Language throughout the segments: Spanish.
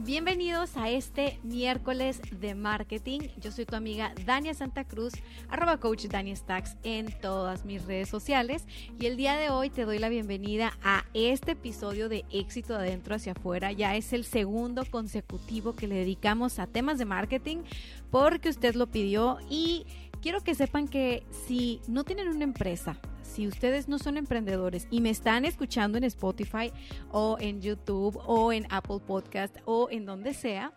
Bienvenidos a este miércoles de marketing. Yo soy tu amiga Dania Santa Cruz, arroba coach Dania Stacks en todas mis redes sociales. Y el día de hoy te doy la bienvenida a este episodio de Éxito de Adentro hacia afuera. Ya es el segundo consecutivo que le dedicamos a temas de marketing porque usted lo pidió y quiero que sepan que si no tienen una empresa, si ustedes no son emprendedores y me están escuchando en Spotify o en YouTube o en Apple Podcast o en donde sea,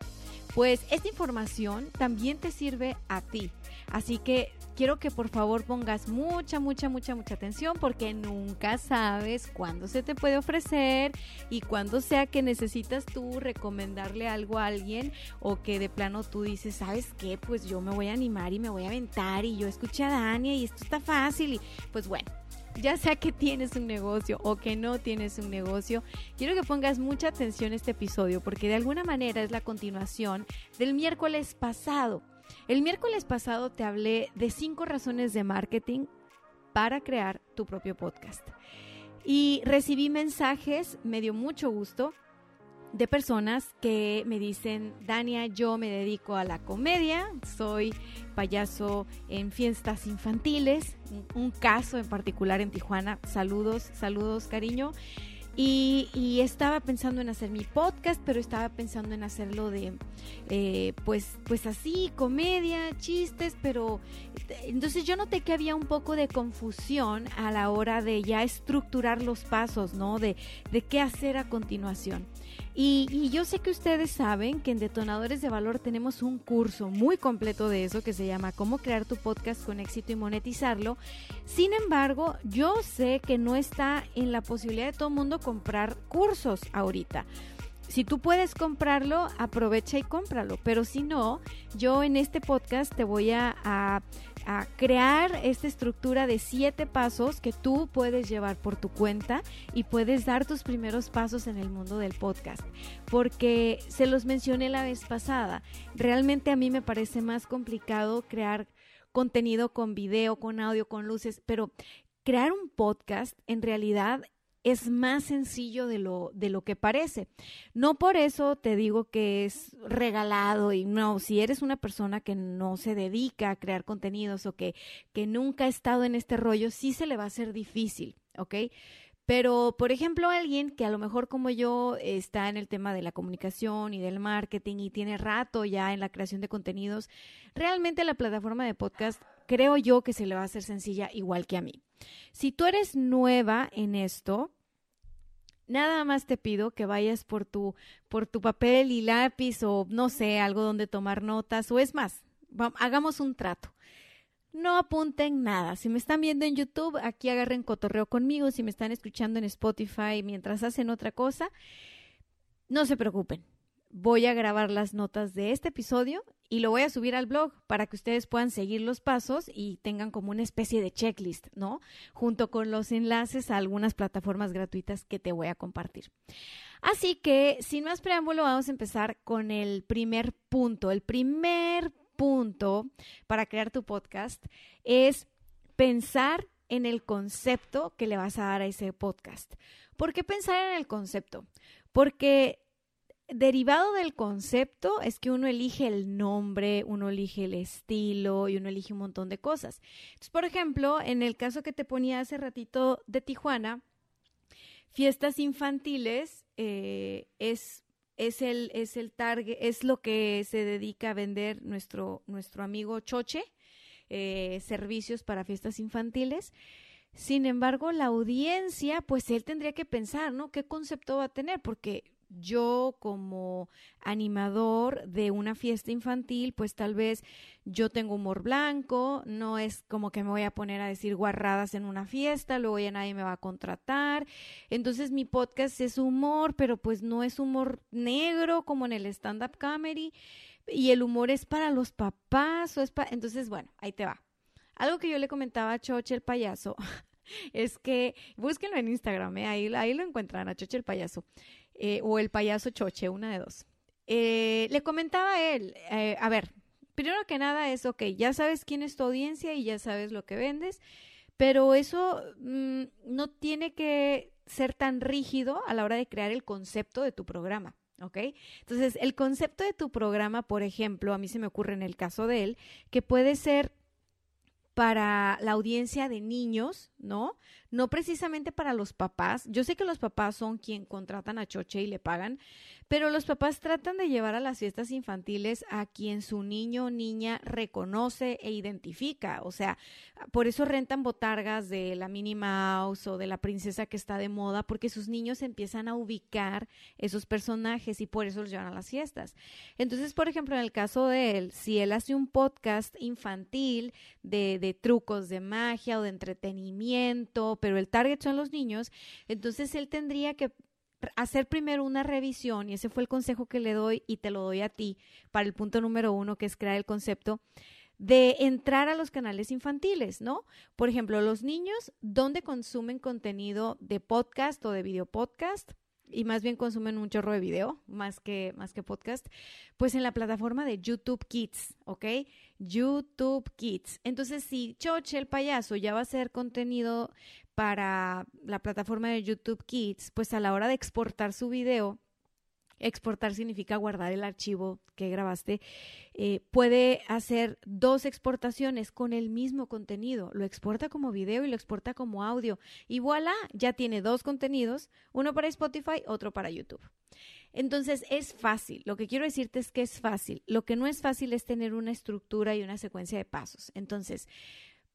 pues esta información también te sirve a ti. Así que quiero que por favor pongas mucha, mucha, mucha, mucha atención porque nunca sabes cuándo se te puede ofrecer y cuándo sea que necesitas tú recomendarle algo a alguien o que de plano tú dices, ¿sabes qué? Pues yo me voy a animar y me voy a aventar y yo escuché a Dania y esto está fácil y pues bueno ya sea que tienes un negocio o que no tienes un negocio, quiero que pongas mucha atención a este episodio porque de alguna manera es la continuación del miércoles pasado. El miércoles pasado te hablé de cinco razones de marketing para crear tu propio podcast. Y recibí mensajes, me dio mucho gusto, de personas que me dicen, Dania, yo me dedico a la comedia, soy payaso en fiestas infantiles, un, caso en particular en Tijuana, saludos, saludos cariño. Y, estaba pensando en hacer mi podcast, pero estaba pensando en hacerlo de, eh, pues, pues así, comedia, chistes, pero entonces yo noté que había un poco de confusión a la hora de ya estructurar los pasos, ¿no? De, de qué hacer a continuación. Y, yo sé que ustedes saben que en Detonadores de Valor tenemos un curso muy completo de eso que se llama Cómo crear tu podcast con éxito y monetizarlo. Sin embargo, yo sé que no está en la posibilidad de todo el mundo comprar cursos ahorita si tú puedes comprarlo, aprovecha y cómpralo. Pero si no, yo en este podcast te voy a, crear esta estructura de siete pasos que tú puedes llevar por tu cuenta y puedes dar tus primeros pasos en el mundo del podcast. Porque se los mencioné la vez pasada, realmente a mí me parece más complicado crear contenido con video, con audio, con luces, pero crear un podcast en realidad es más sencillo de lo, de lo que parece. No por eso te digo que es regalado y no, si eres una persona que no se dedica a crear contenidos o que, que nunca ha estado en este rollo, sí se le va a hacer difícil, ¿ok? Pero, por ejemplo, alguien que a lo mejor como yo está en el tema de la comunicación y del marketing y tiene rato ya en la creación de contenidos, realmente la plataforma de podcast creo yo que se le va a hacer sencilla igual que a mí. Si tú eres nueva en esto, Nada más te pido que vayas por tu, por tu papel y lápiz o no sé, algo donde tomar notas o es más, hagamos un trato. No apunten nada. Si me están viendo en YouTube, aquí agarren cotorreo conmigo. Si me están escuchando en Spotify mientras hacen otra cosa, no se preocupen voy a grabar las notas de este episodio y lo voy a subir al blog para que ustedes puedan seguir los pasos y tengan como una especie de checklist, ¿no? Junto con los enlaces a algunas plataformas gratuitas que te voy a compartir. Así que, sin más preámbulo, vamos a empezar con el primer punto. El primer punto para crear tu podcast es pensar en el concepto que le vas a dar a ese podcast. ¿Por qué pensar en el concepto? Porque derivado del concepto es que uno elige el nombre, uno elige el estilo y uno elige un montón de cosas. Entonces, por ejemplo, en el caso que te ponía hace ratito de Tijuana, fiestas infantiles eh, es, es, el, es el target, es lo que se dedica a vender nuestro, nuestro amigo Choche, eh, servicios para fiestas infantiles. Sin embargo, la audiencia, pues él tendría que pensar, ¿no? ¿Qué concepto va a tener? Porque yo como animador de una fiesta infantil, pues tal vez yo tengo humor blanco, no es como que me voy a poner a decir guarradas en una fiesta, luego ya nadie me va a contratar. Entonces mi podcast es humor, pero pues no es humor negro como en el stand-up comedy y el humor es para los papás o es para... Entonces, bueno, ahí te va. Algo que yo le comentaba a Choche el payaso es que, búsquenlo en Instagram, ¿eh? ahí, ahí lo encuentran, a Choche el payaso, eh, o el payaso Choche, una de dos. Eh, le comentaba a él, a ver, primero que nada es, ok, ya sabes quién es tu audiencia y ya sabes lo que vendes, pero eso mm, no tiene que ser tan rígido a la hora de crear el concepto de tu programa. ¿Ok? Entonces, el concepto de tu programa, por ejemplo, a mí se me ocurre en el caso de él, que puede ser para la audiencia de niños, ¿no? No precisamente para los papás. Yo sé que los papás son quien contratan a Choche y le pagan, pero los papás tratan de llevar a las fiestas infantiles a quien su niño o niña reconoce e identifica. O sea, por eso rentan botargas de la Minnie Mouse o de la princesa que está de moda, porque sus niños empiezan a ubicar esos personajes y por eso los llevan a las fiestas. Entonces, por ejemplo, en el caso de él, si él hace un podcast infantil de, de trucos de magia o de entretenimiento, pero el target son los niños, entonces él tendría que hacer primero una revisión, y ese fue el consejo que le doy y te lo doy a ti para el punto número uno, que es crear el concepto de entrar a los canales infantiles, ¿no? Por ejemplo, los niños, ¿dónde consumen contenido de podcast o de video podcast? Y más bien consumen un chorro de video, más que, más que podcast, pues en la plataforma de YouTube Kids, ¿ok? YouTube Kids. Entonces, si Choche, el payaso, ya va a hacer contenido para la plataforma de YouTube Kids, pues a la hora de exportar su video, Exportar significa guardar el archivo que grabaste. Eh, puede hacer dos exportaciones con el mismo contenido. Lo exporta como video y lo exporta como audio. Y voilà, ya tiene dos contenidos, uno para Spotify, otro para YouTube. Entonces es fácil. Lo que quiero decirte es que es fácil. Lo que no es fácil es tener una estructura y una secuencia de pasos. Entonces,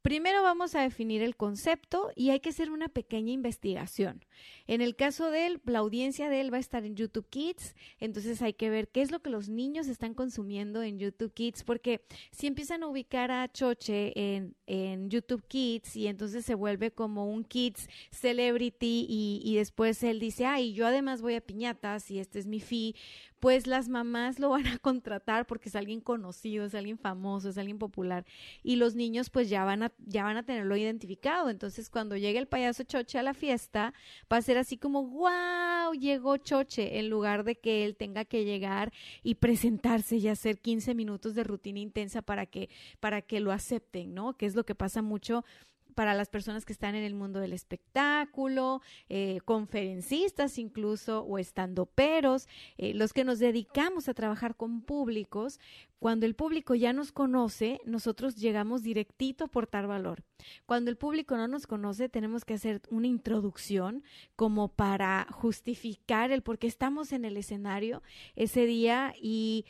Primero vamos a definir el concepto y hay que hacer una pequeña investigación. En el caso de él, la audiencia de él va a estar en YouTube Kids, entonces hay que ver qué es lo que los niños están consumiendo en YouTube Kids, porque si empiezan a ubicar a Choche en, en YouTube Kids y entonces se vuelve como un Kids Celebrity y, y después él dice, ay, yo además voy a piñatas y este es mi fee, pues las mamás lo van a contratar porque es alguien conocido, es alguien famoso, es alguien popular y los niños pues ya van a ya van a tenerlo identificado. Entonces, cuando llegue el payaso Choche a la fiesta, va a ser así como, "Wow, llegó Choche", en lugar de que él tenga que llegar y presentarse y hacer 15 minutos de rutina intensa para que para que lo acepten, ¿no? Que es lo que pasa mucho para las personas que están en el mundo del espectáculo, eh, conferencistas incluso o estandoperos, eh, los que nos dedicamos a trabajar con públicos, cuando el público ya nos conoce, nosotros llegamos directito a aportar valor. Cuando el público no nos conoce, tenemos que hacer una introducción como para justificar el por qué estamos en el escenario ese día y...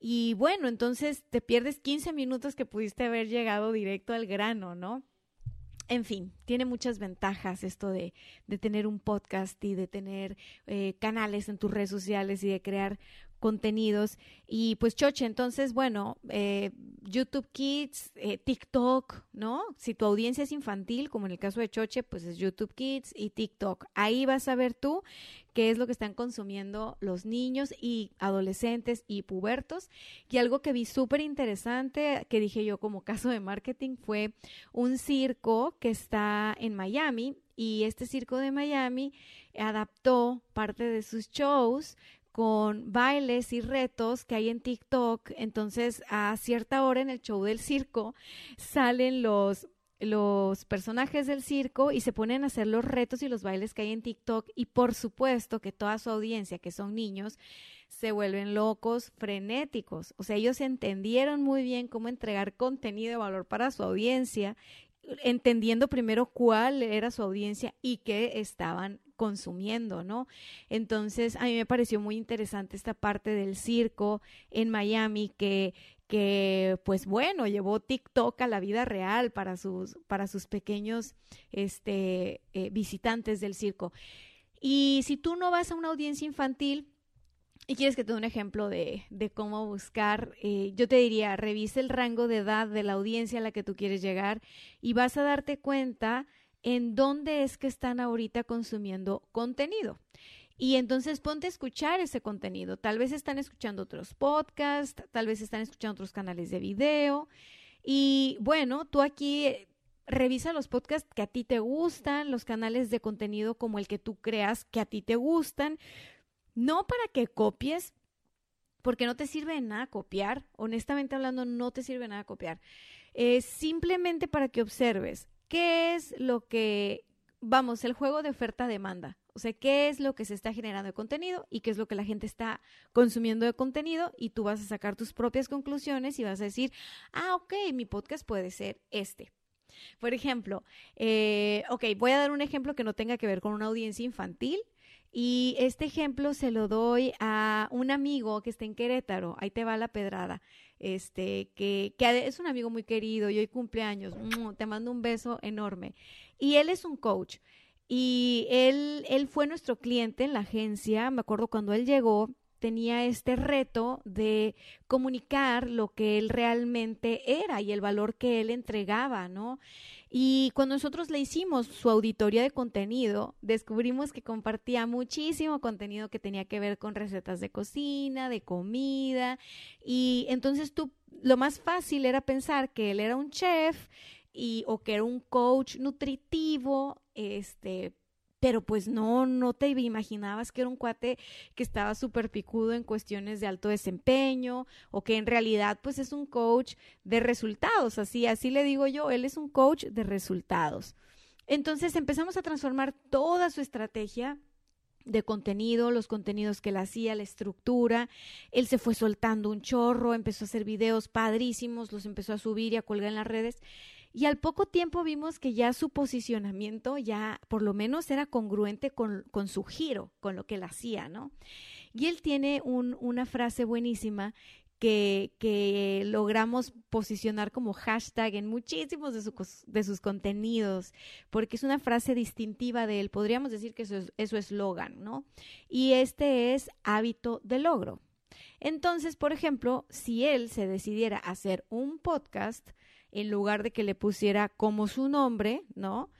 Y bueno, entonces te pierdes 15 minutos que pudiste haber llegado directo al grano, ¿no? En fin, tiene muchas ventajas esto de, de tener un podcast y de tener eh, canales en tus redes sociales y de crear contenidos. Y pues Choche, entonces, bueno, eh, YouTube Kids, eh, TikTok, ¿no? Si tu audiencia es infantil, como en el caso de Choche, pues es YouTube Kids y TikTok. Ahí vas a ver tú qué es lo que están consumiendo los niños y adolescentes y pubertos. Y algo que vi súper interesante, que dije yo como caso de marketing, fue un circo que está en Miami y este circo de Miami adaptó parte de sus shows con bailes y retos que hay en TikTok. Entonces, a cierta hora en el show del circo salen los los personajes del circo y se ponen a hacer los retos y los bailes que hay en TikTok y por supuesto que toda su audiencia, que son niños, se vuelven locos, frenéticos. O sea, ellos entendieron muy bien cómo entregar contenido de valor para su audiencia, entendiendo primero cuál era su audiencia y qué estaban consumiendo, ¿no? Entonces, a mí me pareció muy interesante esta parte del circo en Miami que que pues bueno, llevó TikTok a la vida real para sus, para sus pequeños este, eh, visitantes del circo. Y si tú no vas a una audiencia infantil, y quieres que te dé un ejemplo de, cómo buscar, eh, yo te diría, revise el rango de edad de la audiencia a la que tú quieres llegar y vas a darte cuenta en dónde es que están ahorita consumiendo contenido. Y entonces ponte a escuchar ese contenido. Tal vez están escuchando otros podcasts, tal vez están escuchando otros canales de video. Y bueno, tú aquí eh, revisa los podcasts que a ti te gustan, los canales de contenido como el que tú creas que a ti te gustan. No para que copies, porque no te sirve de nada copiar. Honestamente hablando, no te sirve de nada copiar. Es simplemente para que observes qué es lo que, vamos, el juego de oferta-demanda. O sea, qué es lo que se está generando de contenido y qué es lo que la gente está consumiendo de contenido y tú vas a sacar tus propias conclusiones y vas a decir, ah, ok, mi podcast puede ser este. Por ejemplo, eh, ok, voy a dar un ejemplo que no tenga que ver con una audiencia infantil, y este ejemplo se lo doy a un amigo que está en Querétaro, ahí te va la pedrada, este, que, que es un amigo muy querido y hoy cumpleaños, te mando un beso enorme. Y él es un coach y él, él fue nuestro cliente en la agencia, me acuerdo cuando él llegó, tenía este reto de comunicar lo que él realmente era y el valor que él entregaba, ¿no? Y cuando nosotros le hicimos su auditoría de contenido, descubrimos que compartía muchísimo contenido que tenía que ver con recetas de cocina, de comida, y entonces tú, lo más fácil era pensar que él era un chef y, o que era un coach nutritivo, este, pero pues no, no te imaginabas que era un cuate que estaba súper picudo en cuestiones de alto desempeño o que en realidad pues es un coach de resultados, así, así le digo yo, él es un coach de resultados. Entonces empezamos a transformar toda su estrategia de contenido, los contenidos que él hacía, la estructura. Él se fue soltando un chorro, empezó a hacer videos padrísimos, los empezó a subir y a colgar en las redes. Y al poco tiempo vimos que ya su posicionamiento ya por lo menos era congruente con, su giro, con lo que él hacía, ¿no? Y él tiene una frase buenísima que, que, logramos posicionar como hashtag en muchísimos de, de sus contenidos, porque es una frase distintiva de él. Podríamos decir que eso es su eslogan, ¿no? Y este es hábito de logro. Entonces, por ejemplo, si él se decidiera hacer un podcast, en lugar de que le pusiera como su nombre, ¿no?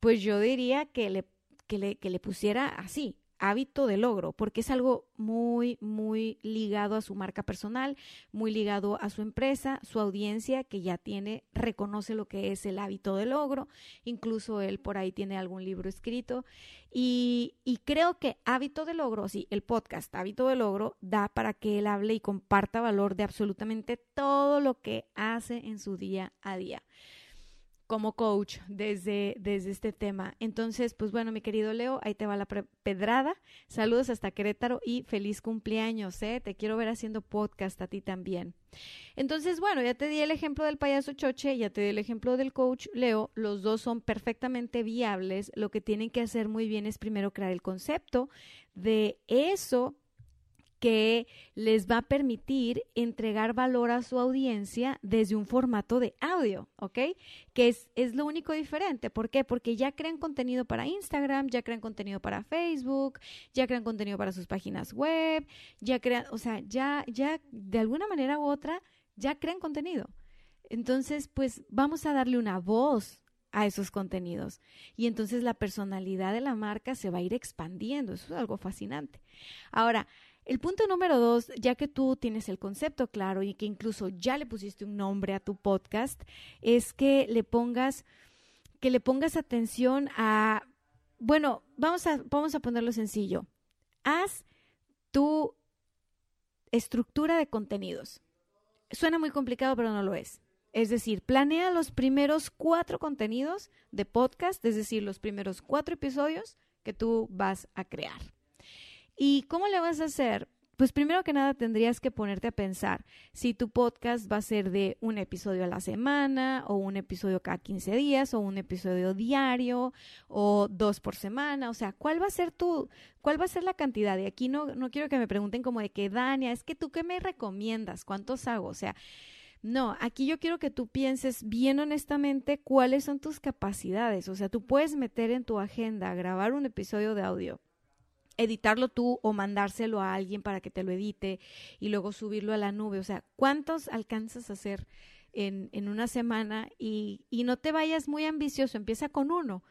Pues yo diría que le, que le, que le pusiera así, hábito de logro, porque es algo muy, muy ligado a su marca personal, muy ligado a su empresa, su audiencia que ya tiene, reconoce lo que es el hábito de logro, incluso él por ahí tiene algún libro escrito. Y, y creo que hábito de logro, sí, el podcast hábito de logro da para que él hable y comparta valor de absolutamente todo lo que hace en su día a día como coach desde, desde este tema. Entonces, pues bueno, mi querido Leo, ahí te va la pedrada. Saludos hasta Querétaro y feliz cumpleaños, ¿eh? Te quiero ver haciendo podcast a ti también. Entonces, bueno, ya te di el ejemplo del payaso Choche, ya te di el ejemplo del coach Leo, los dos son perfectamente viables. Lo que tienen que hacer muy bien es primero crear el concepto de eso que les va a permitir entregar valor a su audiencia desde un formato de audio, ¿ok? Que es, es, lo único diferente. ¿Por qué? Porque ya crean contenido para Instagram, ya crean contenido para Facebook, ya crean contenido para sus páginas web, ya crean, o sea, ya, ya de alguna manera u otra, ya crean contenido. Entonces, pues vamos a darle una voz a esos contenidos. Y entonces la personalidad de la marca se va a ir expandiendo. Eso es algo fascinante. Ahora, el punto número dos, ya que tú tienes el concepto claro y que incluso ya le pusiste un nombre a tu podcast, es que le pongas, que le pongas atención a, bueno, vamos a, vamos a ponerlo sencillo. Haz tu estructura de contenidos. Suena muy complicado, pero no lo es. Es decir, planea los primeros cuatro contenidos de podcast, es decir, los primeros cuatro episodios que tú vas a crear. ¿Y cómo le vas a hacer? Pues primero que nada tendrías que ponerte a pensar si tu podcast va a ser de un episodio a la semana o un episodio cada 15 días o un episodio diario o dos por semana, o sea, ¿cuál va a ser tu cuál va a ser la cantidad? Y aquí no no quiero que me pregunten como de que Dania, es que tú qué me recomiendas, ¿cuántos hago? O sea, no, aquí yo quiero que tú pienses bien honestamente cuáles son tus capacidades. O sea, tú puedes meter en tu agenda grabar un episodio de audio editarlo tú o mandárselo a alguien para que te lo edite y luego subirlo a la nube. O sea, ¿cuántos alcanzas a hacer en, en una semana? Y, y no te vayas muy ambicioso, empieza con uno.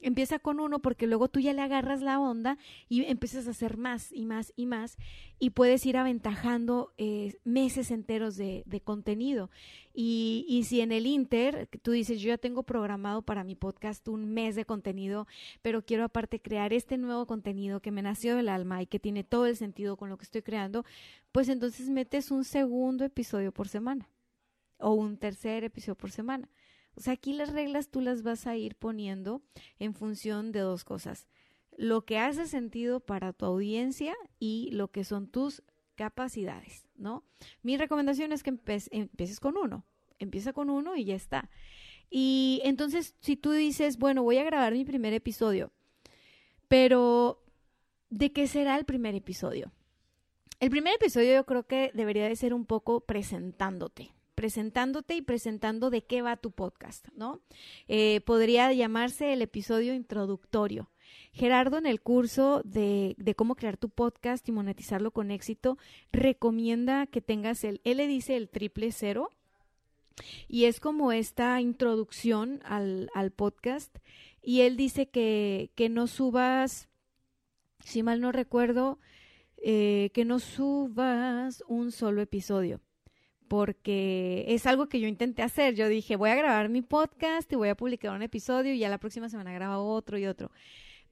Empieza con uno porque luego tú ya le agarras la onda y empiezas a hacer más y más y más y puedes ir aventajando eh, meses enteros de, de contenido. Y, y, si en el Inter tú dices, yo ya tengo programado para mi podcast un mes de contenido, pero quiero aparte crear este nuevo contenido que me nació del alma y que tiene todo el sentido con lo que estoy creando, pues entonces metes un segundo episodio por semana o un tercer episodio por semana. O sea, aquí las reglas tú las vas a ir poniendo en función de dos cosas. Lo que hace sentido para tu audiencia y lo que son tus capacidades, ¿no? Mi recomendación es que empieces con uno. Empieza con uno y ya está. Y entonces, si tú dices, bueno, voy a grabar mi primer episodio, pero ¿de qué será el primer episodio? El primer episodio yo creo que debería de ser un poco presentándote, presentándote y presentando de qué va tu podcast, ¿no? Eh, podría llamarse el episodio introductorio. Gerardo en el curso de, de, cómo crear tu podcast y monetizarlo con éxito recomienda que tengas el, él le dice el triple cero y es como esta introducción al, podcast y él dice que, que no subas, si mal no recuerdo, eh, que no subas un solo episodio porque es algo que yo intenté hacer. Yo dije, voy a grabar mi podcast y voy a publicar un episodio y ya la próxima semana grabo otro y otro.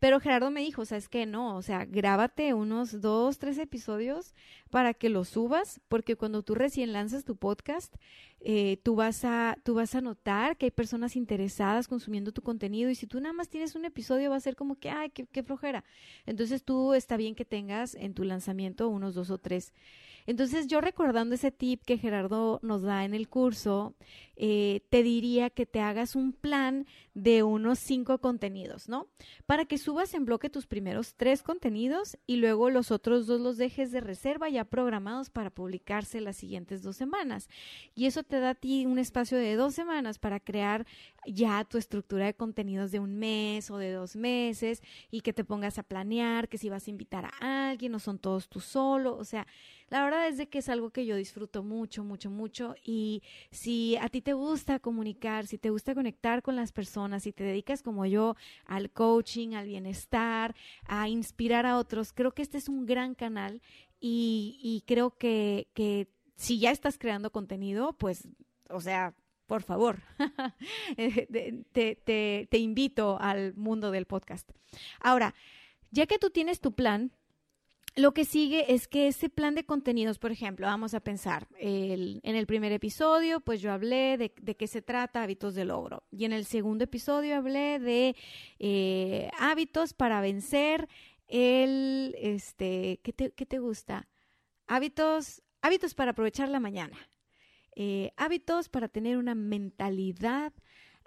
Pero Gerardo me dijo, ¿sabes qué? No, o sea, grábate unos dos, tres episodios para que los subas, porque cuando tú recién lanzas tu podcast, eh, tú, vas a, tú vas a notar que hay personas interesadas consumiendo tu contenido y si tú nada más tienes un episodio va a ser como que, ay, qué, qué flojera. Entonces tú está bien que tengas en tu lanzamiento unos dos o tres entonces yo recordando ese tip que Gerardo nos da en el curso, eh, te diría que te hagas un plan de unos cinco contenidos, ¿no? Para que subas en bloque tus primeros tres contenidos y luego los otros dos los dejes de reserva ya programados para publicarse las siguientes dos semanas. Y eso te da a ti un espacio de dos semanas para crear ya tu estructura de contenidos de un mes o de dos meses y que te pongas a planear que si vas a invitar a alguien o son todos tú solo, o sea, la verdad es de que es algo que yo disfruto mucho, mucho, mucho. Y si a ti te gusta comunicar, si te gusta conectar con las personas, si te dedicas como yo al coaching, al bienestar, a inspirar a otros, creo que este es un gran canal y, y creo que, que si ya estás creando contenido, pues, o sea, por favor, te, te, te invito al mundo del podcast. Ahora, ya que tú tienes tu plan, lo que sigue es que ese plan de contenidos, por ejemplo, vamos a pensar, el, en el primer episodio, pues yo hablé de, qué se trata hábitos de logro. Y en el segundo episodio hablé de eh, hábitos para vencer el, este, ¿qué te, qué te gusta? Hábitos, hábitos para aprovechar la mañana. Eh, hábitos para tener una mentalidad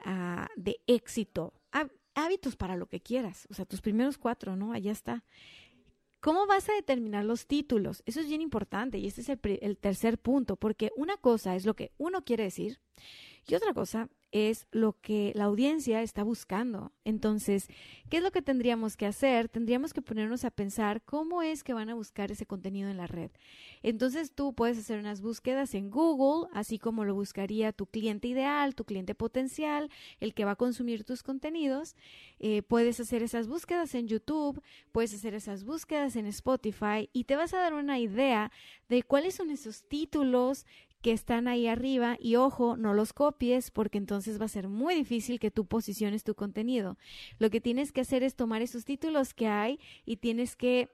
uh, de éxito. Hábitos para lo que quieras. O sea, tus primeros cuatro, ¿no? Allá está. ¿Cómo vas a determinar los títulos? Eso es bien importante y este es el, el, tercer punto, porque una cosa es lo que uno quiere decir y otra cosa es lo que la audiencia está buscando. Entonces, ¿qué es lo que tendríamos que hacer? Tendríamos que ponernos a pensar cómo es que van a buscar ese contenido en la red. Entonces, tú puedes hacer unas búsquedas en Google, así como lo buscaría tu cliente ideal, tu cliente potencial, el que va a consumir tus contenidos. Eh, puedes hacer esas búsquedas en YouTube, puedes hacer esas búsquedas en Spotify y te vas a dar una idea de cuáles son esos títulos que están ahí arriba y ojo, no los copies porque entonces va a ser muy difícil que tú posiciones tu contenido. Lo que tienes que hacer es tomar esos títulos que hay y tienes que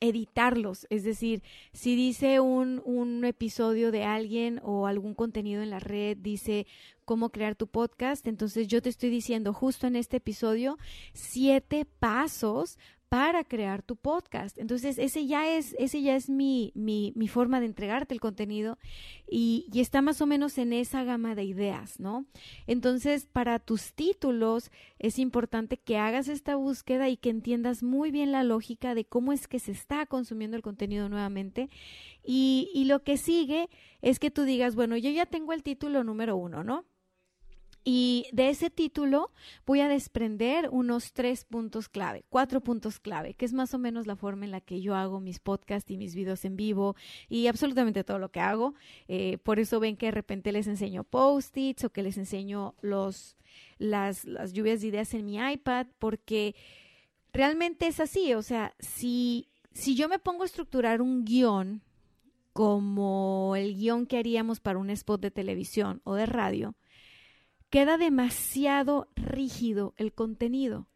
editarlos. Es decir, si dice un, un episodio de alguien o algún contenido en la red, dice cómo crear tu podcast, entonces yo te estoy diciendo justo en este episodio siete pasos para crear tu podcast. Entonces, ese ya es, ese ya es mi, mi, mi forma de entregarte el contenido y, y, está más o menos en esa gama de ideas, ¿no? Entonces, para tus títulos es importante que hagas esta búsqueda y que entiendas muy bien la lógica de cómo es que se está consumiendo el contenido nuevamente. Y, y lo que sigue es que tú digas, bueno, yo ya tengo el título número uno, ¿no? Y de ese título voy a desprender unos tres puntos clave, cuatro puntos clave, que es más o menos la forma en la que yo hago mis podcasts y mis videos en vivo y absolutamente todo lo que hago. Eh, por eso ven que de repente les enseño post-its o que les enseño los, las, las lluvias de ideas en mi iPad, porque realmente es así. O sea, si, si yo me pongo a estructurar un guion como el guion que haríamos para un spot de televisión o de radio, queda demasiado rígido el contenido.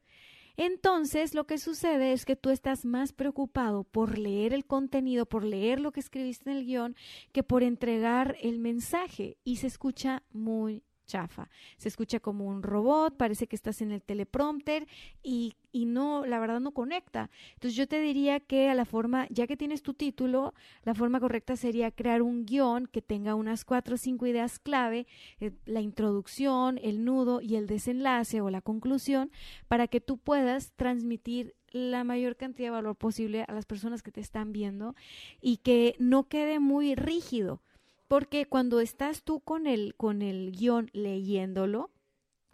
Entonces, lo que sucede es que tú estás más preocupado por leer el contenido, por leer lo que escribiste en el guion, que por entregar el mensaje y se escucha muy chafa. Se escucha como un robot, parece que estás en el teleprompter y, y, no, la verdad no conecta. Entonces yo te diría que a la forma, ya que tienes tu título, la forma correcta sería crear un guion que tenga unas cuatro o cinco ideas clave, eh, la introducción, el nudo y el desenlace o la conclusión, para que tú puedas transmitir la mayor cantidad de valor posible a las personas que te están viendo y que no quede muy rígido porque cuando estás tú con el, con el guion leyéndolo,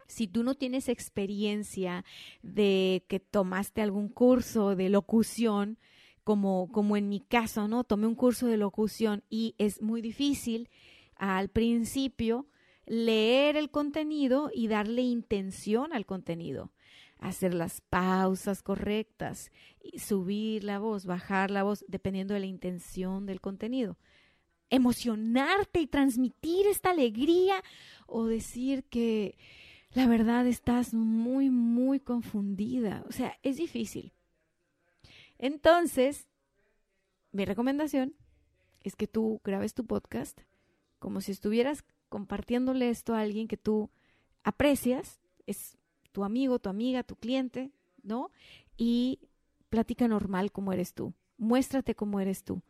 si tú no tienes experiencia de que tomaste algún curso de locución, como, como en mi caso, ¿no? Tomé un curso de locución y es muy difícil al principio leer el contenido y darle intención al contenido, hacer las pausas correctas, subir la voz, bajar la voz, dependiendo de la intención del contenido emocionarte y transmitir esta alegría o decir que la verdad estás muy, muy confundida. O sea, es difícil. Entonces, mi recomendación es que tú grabes tu podcast como si estuvieras compartiéndole esto a alguien que tú aprecias, es tu amigo, tu amiga, tu cliente, ¿no? Y platica normal como eres tú, muéstrate como eres tú.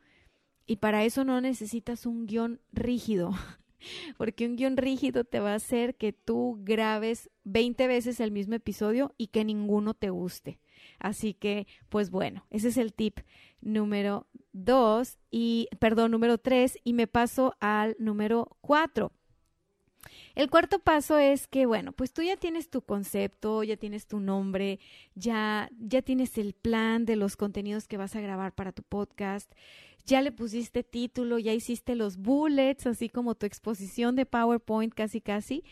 Y para eso no necesitas un guion rígido, porque un guion rígido te va a hacer que tú grabes 20 veces el mismo episodio y que ninguno te guste. Así que, pues bueno, ese es el tip número dos y, perdón, número tres y me paso al número cuatro. El cuarto paso es que, bueno, pues tú ya tienes tu concepto, ya tienes tu nombre, ya, ya tienes el plan de los contenidos que vas a grabar para tu podcast, ya le pusiste título, ya hiciste los bullets, así como tu exposición de PowerPoint casi casi.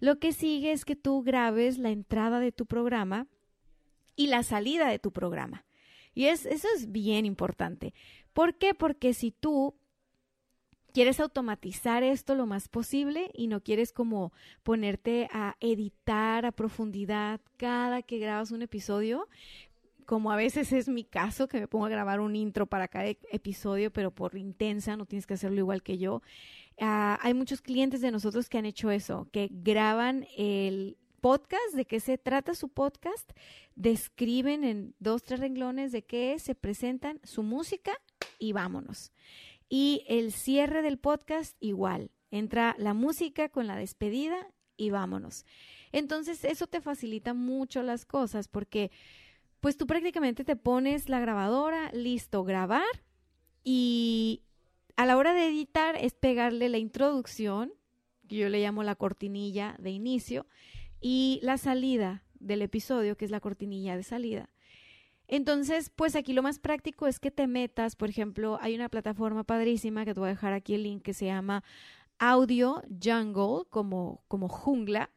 Lo que sigue es que tú grabes la entrada de tu programa y la salida de tu programa. Y es, eso es bien importante. ¿Por qué? Porque si tú quieres automatizar esto lo más posible y no quieres como ponerte a editar a profundidad cada que grabas un episodio, como a veces es mi caso, que me pongo a grabar un intro para cada episodio, pero por intensa, no tienes que hacerlo igual que yo. Ah, hay muchos clientes de nosotros que han hecho eso, que graban el podcast, de qué se trata su podcast, describen en dos, tres renglones de qué es, se presentan su música y vámonos. Y el cierre del podcast igual, entra la música con la despedida y vámonos. Entonces eso te facilita mucho las cosas porque pues tú prácticamente te pones la grabadora, listo, grabar y a la hora de editar es pegarle la introducción, que yo le llamo la cortinilla de inicio, y la salida del episodio, que es la cortinilla de salida. Entonces, pues aquí lo más práctico es que te metas, por ejemplo, hay una plataforma padrísima que te voy a dejar aquí el link que se llama Audio Jungle, como, como jungla,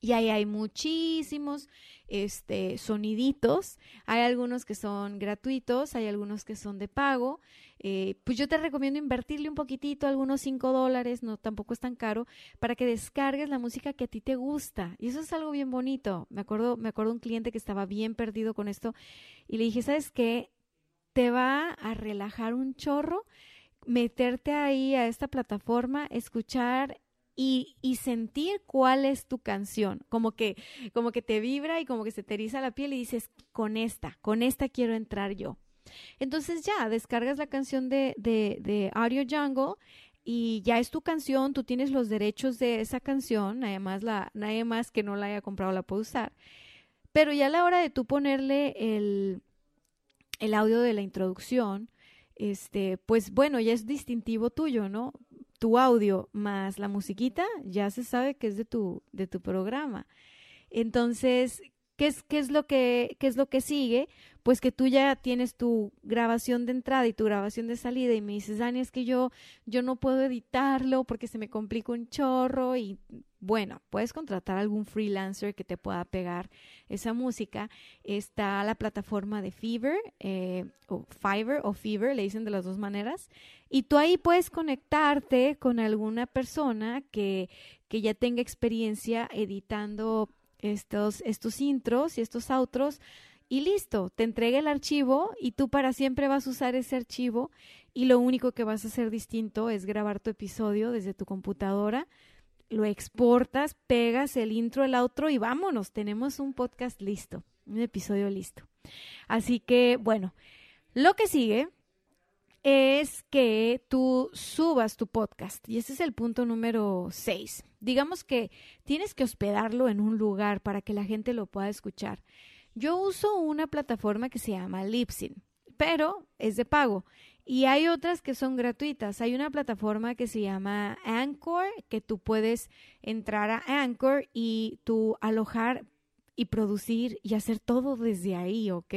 y ahí hay muchísimos este, soniditos. Hay algunos que son gratuitos, hay algunos que son de pago. Eh, pues yo te recomiendo invertirle un poquitito, algunos 5 dólares, no tampoco es tan caro, para que descargues la música que a ti te gusta. Y eso es algo bien bonito. Me acuerdo, me acuerdo un cliente que estaba bien perdido con esto y le dije, ¿sabes qué? Te va a relajar un chorro meterte ahí a esta plataforma, escuchar y, sentir cuál es tu canción, como que, como que te vibra y como que se te eriza la piel y dices, con esta, con esta quiero entrar yo. Entonces ya, descargas la canción de, de, de Audio Jungle y ya es tu canción, tú tienes los derechos de esa canción, nadie más, la, nadie más que no la haya comprado la puede usar. Pero ya a la hora de tú ponerle el, el audio de la introducción, este, pues bueno, ya es distintivo tuyo, ¿no? Tu audio más la musiquita, ya se sabe que es de tu, de tu programa. Entonces, ¿qué es, qué es, lo que, qué es lo que sigue? Pues que tú ya tienes tu grabación de entrada y tu grabación de salida y me dices, Dani, es que yo, yo no puedo editarlo porque se me complica un chorro y bueno, puedes contratar algún freelancer que te pueda pegar esa música. Está la plataforma de Fever, eh, o Fiverr o Fever, le dicen de las dos maneras. Y tú ahí puedes conectarte con alguna persona que, que ya tenga experiencia editando estos, estos intros y estos outros y listo, te entrega el archivo y tú para siempre vas a usar ese archivo y lo único que vas a hacer distinto es grabar tu episodio desde tu computadora, lo exportas, pegas el intro, el outro y vámonos, tenemos un podcast listo, un episodio listo. Así que bueno, lo que sigue es que tú subas tu podcast. Y ese es el punto número 6. Digamos que tienes que hospedarlo en un lugar para que la gente lo pueda escuchar. Yo uso una plataforma que se llama Libsyn, pero es de pago. Y hay otras que son gratuitas. Hay una plataforma que se llama Anchor, que tú puedes entrar a Anchor y tú alojar y producir y hacer todo desde ahí, ¿ok?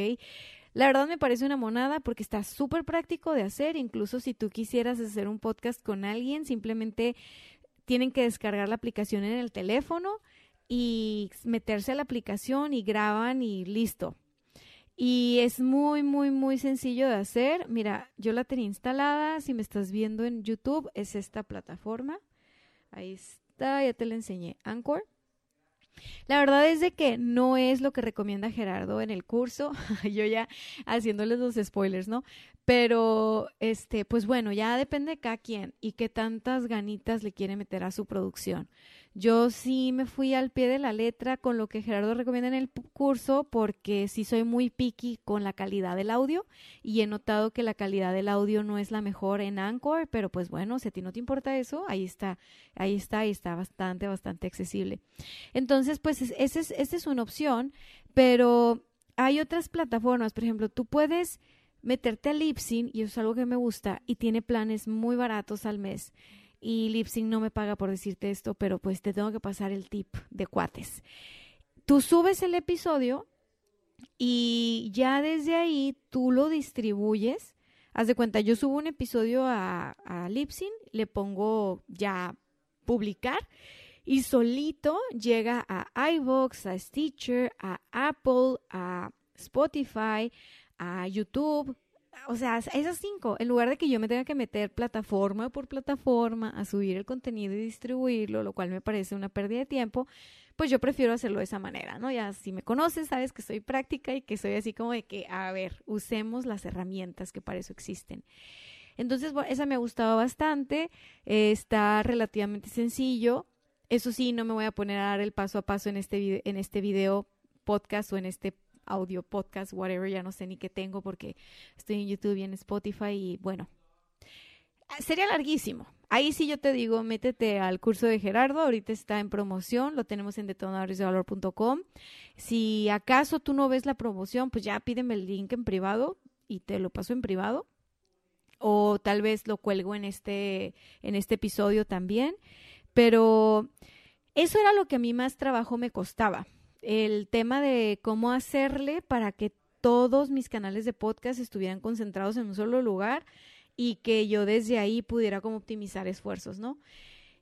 La verdad me parece una monada porque está súper práctico de hacer, incluso si tú quisieras hacer un podcast con alguien, simplemente tienen que descargar la aplicación en el teléfono y meterse a la aplicación y graban y listo. Y es muy, muy, muy sencillo de hacer. Mira, yo la tenía instalada. Si me estás viendo en YouTube, es esta plataforma. Ahí está, ya te la enseñé. Anchor. La verdad es de que no es lo que recomienda Gerardo en el curso, yo ya haciéndoles los spoilers, ¿no? Pero, este, pues bueno, ya depende de cada quien y qué tantas ganitas le quiere meter a su producción. Yo sí me fui al pie de la letra con lo que Gerardo recomienda en el curso porque sí soy muy picky con la calidad del audio y he notado que la calidad del audio no es la mejor en Anchor, pero pues bueno, si a ti no te importa eso, ahí está, ahí está, ahí está bastante, bastante accesible. Entonces, pues esa es, es una opción, pero hay otras plataformas, por ejemplo, tú puedes meterte a Libsyn y eso es algo que me gusta y tiene planes muy baratos al mes y Lipsync no me paga por decirte esto, pero pues te tengo que pasar el tip de cuates. Tú subes el episodio y ya desde ahí tú lo distribuyes. Haz de cuenta, yo subo un episodio a, a le pongo ya publicar y solito llega a iVoox, a Stitcher, a Apple, a Spotify, a YouTube, o sea, esas cinco, en lugar de que yo me tenga que meter plataforma por plataforma a subir el contenido y distribuirlo, lo cual me parece una pérdida de tiempo, pues yo prefiero hacerlo de esa manera, ¿no? Ya si me conoces, sabes que soy práctica y que soy así como de que, a ver, usemos las herramientas que para eso existen. Entonces, bueno, esa me ha gustado bastante, está relativamente sencillo. Eso sí, no me voy a poner a dar el paso a paso en este, en este video podcast o en este audio, podcast, whatever, ya no sé ni qué tengo porque estoy en YouTube y en Spotify y bueno, sería larguísimo. Ahí sí yo te digo, métete al curso de Gerardo, ahorita está en promoción, lo tenemos en detonadoresdevalor.com. Si acaso tú no ves la promoción, pues ya pídeme el link en privado y te lo paso en privado. O tal vez lo cuelgo en este, en este episodio también. Pero eso era lo que a mí más trabajo me costaba el tema de cómo hacerle para que todos mis canales de podcast estuvieran concentrados en un solo lugar y que yo desde ahí pudiera como optimizar esfuerzos, ¿no?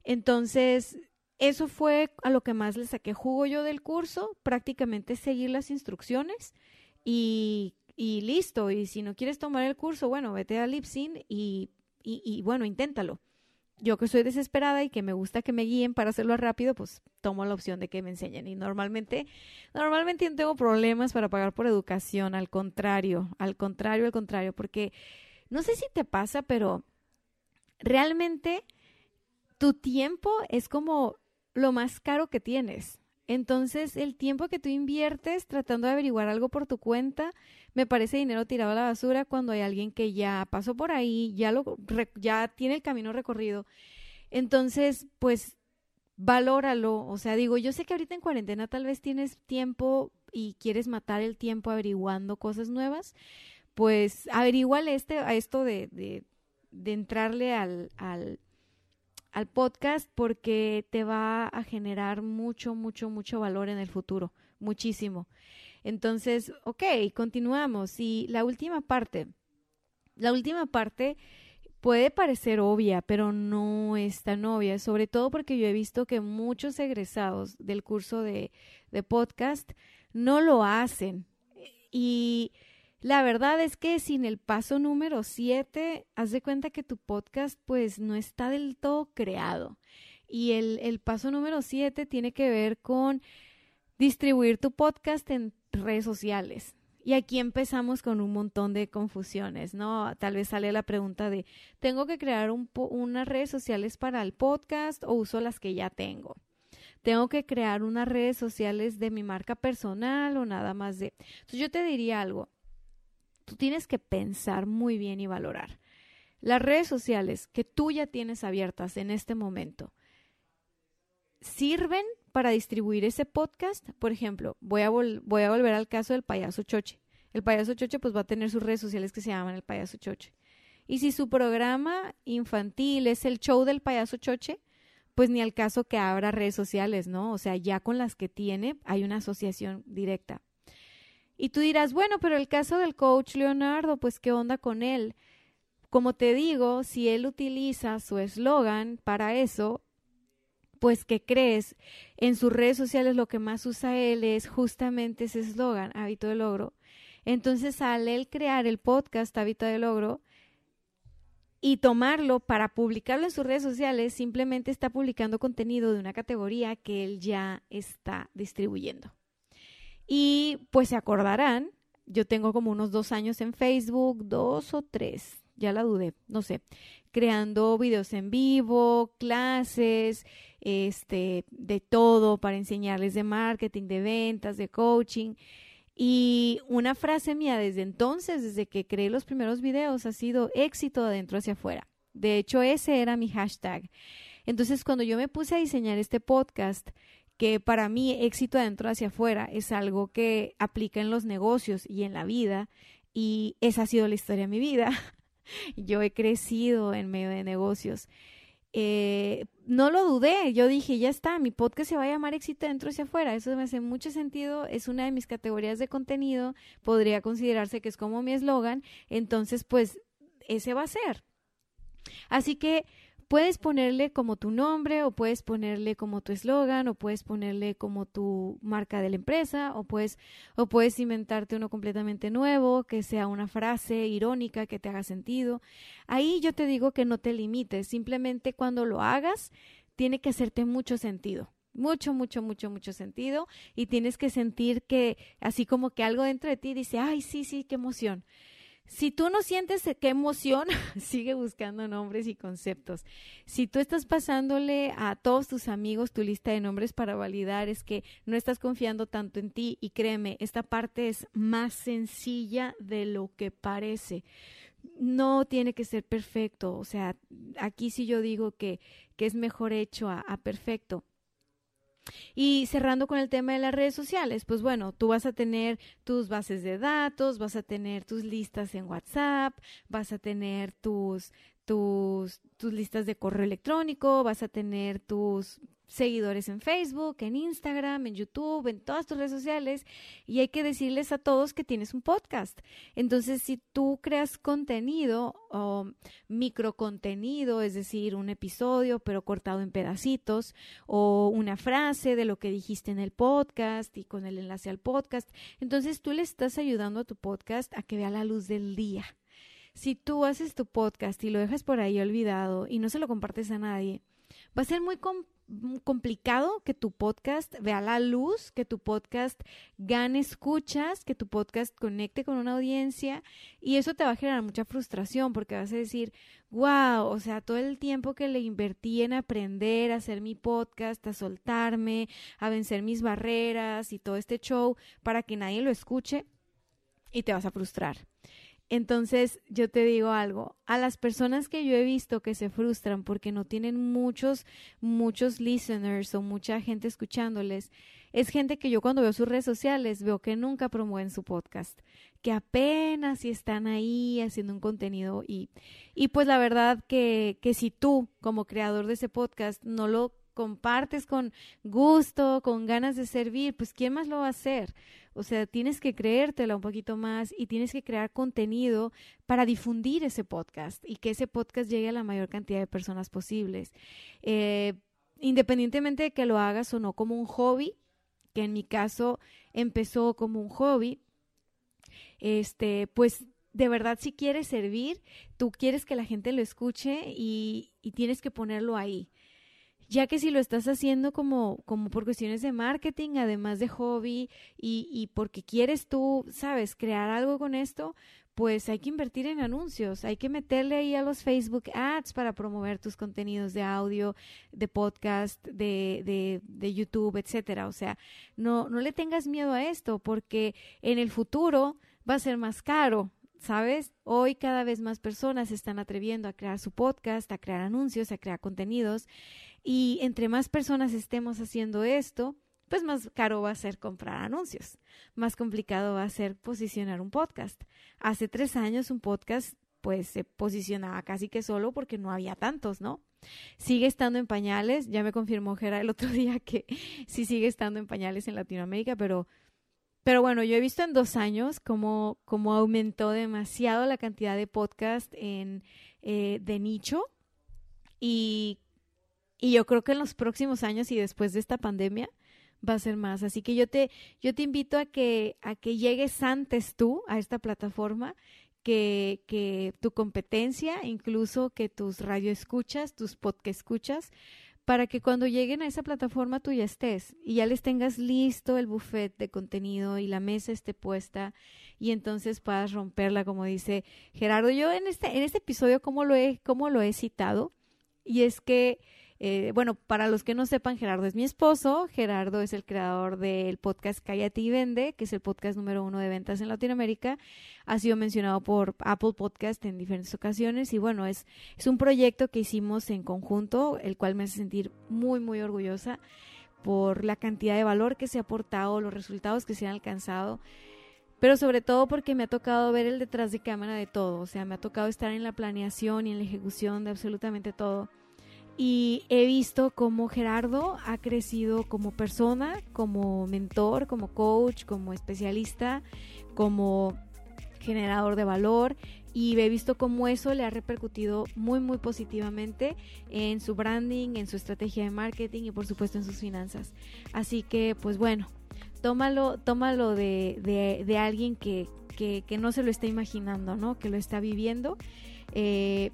Entonces, eso fue a lo que más le saqué jugo yo del curso, prácticamente seguir las instrucciones y, listo. Y si no quieres tomar el curso, bueno, vete a y, y bueno, inténtalo yo que soy desesperada y que me gusta que me guíen para hacerlo rápido, pues tomo la opción de que me enseñen. Y normalmente, normalmente no tengo problemas para pagar por educación, al contrario, al contrario, al contrario, porque no sé si te pasa, pero realmente tu tiempo es como lo más caro que tienes. Entonces, el tiempo que tú inviertes tratando de averiguar algo por tu cuenta, me parece dinero tirado a la basura cuando hay alguien que ya pasó por ahí, ya lo ya tiene el camino recorrido. Entonces, pues valóralo, o sea, digo, yo sé que ahorita en cuarentena tal vez tienes tiempo y quieres matar el tiempo averiguando cosas nuevas, pues averiguale este a esto de, de, de entrarle al, al al podcast porque te va a generar mucho, mucho, mucho valor en el futuro, muchísimo. Entonces, ok, continuamos. Y la última parte, la última parte puede parecer obvia, pero no es tan obvia, sobre todo porque yo he visto que muchos egresados del curso de, de podcast no lo hacen. Y la verdad es que sin el paso número 7, haz de cuenta que tu podcast pues no está del todo creado. Y el, el paso número 7 tiene que ver con distribuir tu podcast en redes sociales. Y aquí empezamos con un montón de confusiones, ¿no? Tal vez sale la pregunta de, ¿tengo que crear un unas redes sociales para el podcast o uso las que ya tengo? ¿Tengo que crear unas redes sociales de mi marca personal o nada más de... Entonces yo te diría algo, tú tienes que pensar muy bien y valorar. Las redes sociales que tú ya tienes abiertas en este momento, ¿sirven para distribuir ese podcast? Por ejemplo, voy a, volver al caso del payaso Choche. El payaso Choche pues va a tener sus redes sociales que se llaman el payaso Choche. Y si su programa infantil es el show del payaso Choche, pues ni al caso que abra redes sociales, ¿no? O sea, ya con las que tiene hay una asociación directa. Y tú dirás, bueno, pero el caso del coach Leonardo, pues qué onda con él. Como te digo, si él utiliza su eslogan para eso, pues ¿qué crees? En sus redes sociales lo que más usa él es justamente ese eslogan, hábito de logro. Entonces, al él crear el podcast hábito de logro y tomarlo para publicarlo en sus redes sociales, simplemente está publicando contenido de una categoría que él ya está distribuyendo. Y pues se acordarán, yo tengo como unos dos años en Facebook, dos o tres, ya la dudé, no sé, creando videos en vivo, clases, este, de todo para enseñarles de marketing, de ventas, de coaching. Y una frase mía desde entonces, desde que creé los primeros videos, ha sido éxito de adentro hacia afuera. De hecho, ese era mi hashtag. Entonces, cuando yo me puse a diseñar este podcast, que para mí éxito adentro hacia afuera es algo que aplica en los negocios y en la vida y esa ha sido la historia de mi vida. yo he crecido en medio de negocios. Eh, no lo dudé, yo dije, ya está, mi podcast se va a llamar éxito adentro hacia afuera, eso me hace mucho sentido, es una de mis categorías de contenido, podría considerarse que es como mi eslogan, entonces pues ese va a ser. Así que puedes ponerle como tu nombre o puedes ponerle como tu eslogan o puedes ponerle como tu marca de la empresa o puedes o puedes inventarte uno completamente nuevo que sea una frase irónica que te haga sentido. Ahí yo te digo que no te limites, simplemente cuando lo hagas tiene que hacerte mucho sentido mucho, mucho, mucho, mucho sentido y tienes que sentir que así como que algo dentro de ti dice, ay, sí, sí, qué emoción. Si tú no sientes qué emoción, sigue buscando nombres y conceptos. Si tú estás pasándole a todos tus amigos tu lista de nombres para validar, es que no estás confiando tanto en ti y créeme, esta parte es más sencilla de lo que parece. No tiene que ser perfecto, o sea, aquí sí yo digo que, que es mejor hecho a, a perfecto. Y cerrando con el tema de las redes sociales, pues bueno, tú vas a tener tus bases de datos, vas a tener tus listas en WhatsApp, vas a tener tus, tus, tus listas de correo electrónico, vas a tener tus seguidores en Facebook, en Instagram, en YouTube, en todas tus redes sociales y hay que decirles a todos que tienes un podcast. Entonces, si tú creas contenido o microcontenido, es decir, un episodio pero cortado en pedacitos o una frase de lo que dijiste en el podcast y con el enlace al podcast, entonces tú le estás ayudando a tu podcast a que vea la luz del día. Si tú haces tu podcast y lo dejas por ahí olvidado y no se lo compartes a nadie, va a ser muy complicado que tu podcast vea la luz, que tu podcast gane escuchas, que tu podcast conecte con una audiencia y eso te va a generar mucha frustración porque vas a decir, wow, o sea, todo el tiempo que le invertí en aprender a hacer mi podcast, a soltarme, a vencer mis barreras y todo este show para que nadie lo escuche y te vas a frustrar. Entonces, yo te digo algo, a las personas que yo he visto que se frustran porque no tienen muchos, muchos listeners o mucha gente escuchándoles, es gente que yo cuando veo sus redes sociales veo que nunca promueven su podcast, que apenas si están ahí haciendo un contenido y, y pues la verdad que, que si tú como creador de ese podcast no lo compartes con gusto, con ganas de servir, pues ¿quién más lo va a hacer? O sea, tienes que creértela un poquito más y tienes que crear contenido para difundir ese podcast y que ese podcast llegue a la mayor cantidad de personas posibles. Eh, independientemente de que lo hagas o no como un hobby, que en mi caso empezó como un hobby, este, pues de verdad si quieres servir, tú quieres que la gente lo escuche y, y tienes que ponerlo ahí ya que si lo estás haciendo como, como por cuestiones de marketing, además de hobby y, y porque quieres tú, sabes, crear algo con esto, pues hay que invertir en anuncios, hay que meterle ahí a los Facebook Ads para promover tus contenidos de audio, de podcast, de, de, de YouTube, etcétera. O sea, no, no le tengas miedo a esto, porque en el futuro va a ser más caro, ¿sabes? Hoy cada vez más personas se están atreviendo a crear su podcast, a crear anuncios, a crear contenidos. Y entre más personas estemos haciendo esto, pues más caro va a ser comprar anuncios, más complicado va a ser posicionar un podcast. Hace tres años un podcast pues se posicionaba casi que solo porque no había tantos, ¿no? Sigue estando en pañales, ya me confirmó Gera el otro día que sí sigue estando en pañales en Latinoamérica, pero, pero bueno, yo he visto en dos años cómo, cómo aumentó demasiado la cantidad de podcast en, eh, de nicho y y yo creo que en los próximos años y después de esta pandemia va a ser más. Así que yo te, yo te invito a que, a que llegues antes tú a esta plataforma que, que tu competencia, incluso que tus radioescuchas, tus podcast escuchas, para que cuando lleguen a esa plataforma tú ya estés y ya les tengas listo el buffet de contenido y la mesa esté puesta y entonces puedas romperla, como dice Gerardo. Yo en este, en este episodio, ¿cómo lo he, cómo lo he citado? Y es que eh, bueno, para los que no sepan, Gerardo es mi esposo. Gerardo es el creador del podcast Cállate y Vende, que es el podcast número uno de ventas en Latinoamérica. Ha sido mencionado por Apple Podcast en diferentes ocasiones y bueno, es, es un proyecto que hicimos en conjunto, el cual me hace sentir muy, muy orgullosa por la cantidad de valor que se ha aportado, los resultados que se han alcanzado pero sobre todo porque me ha tocado ver el detrás de cámara de todo, o sea, me ha tocado estar en la planeación y en la ejecución de absolutamente todo y he visto cómo Gerardo ha crecido como persona, como mentor, como coach, como especialista, como generador de valor y he visto cómo eso le ha repercutido muy muy positivamente en su branding, en su estrategia de marketing y por supuesto en sus finanzas. Así que pues bueno, tómalo, tómalo de, de, alguien que, que, que, no se lo está imaginando, ¿no? Que lo está viviendo. Eh,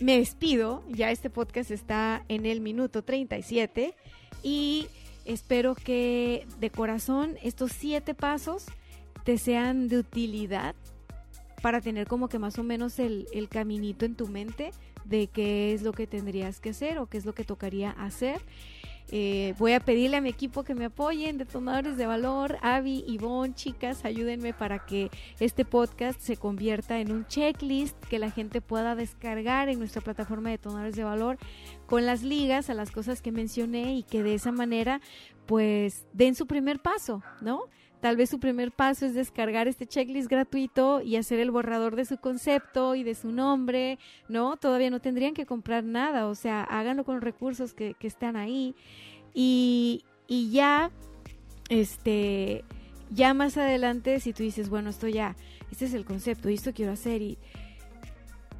me despido, ya este podcast está en el minuto 37 y espero que de corazón estos siete pasos te sean de utilidad para tener como que más o menos el, el caminito en tu mente de qué es lo que tendrías que hacer o qué es lo que tocaría hacer eh, voy a pedirle a mi equipo que me apoyen, detonadores de valor, Avi, Ivonne, chicas, ayúdenme para que este podcast se convierta en un checklist que la gente pueda descargar en nuestra plataforma de detonadores de valor con las ligas a las cosas que mencioné y que de esa manera pues den su primer paso, ¿no? Tal vez su primer paso es descargar este checklist gratuito y hacer el borrador de su concepto y de su nombre, ¿no? Todavía no tendrían que comprar nada, o sea, háganlo con los recursos que, que están ahí. Y, y ya, este, ya más adelante, si tú dices, bueno, esto ya, este es el concepto y esto quiero hacer y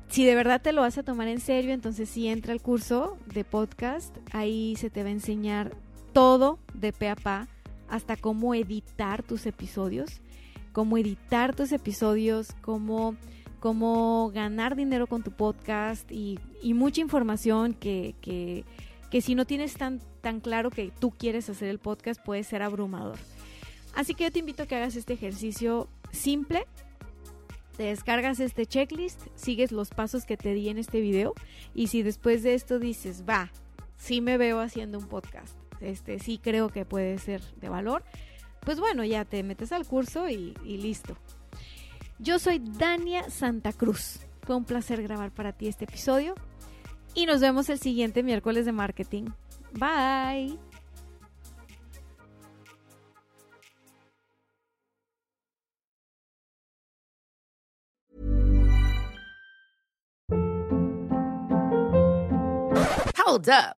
si de verdad te lo vas a tomar en serio, entonces sí entra al curso de podcast, ahí se te va a enseñar todo de pe a pa hasta cómo editar tus episodios, cómo editar tus episodios, cómo, cómo ganar dinero con tu podcast y, mucha información que, que, que, si no tienes tan, tan claro que tú quieres hacer el podcast puede ser abrumador. Así que yo te invito a que hagas este ejercicio simple. Te descargas este checklist, sigues los pasos que te di en este video y si después de esto dices, va, sí me veo haciendo un podcast este sí creo que puede ser de valor, pues bueno, ya te metes al curso y, listo. Yo soy Dania Santa Cruz. Fue un placer grabar para ti este episodio y nos vemos el siguiente miércoles de marketing. Bye. Hold up.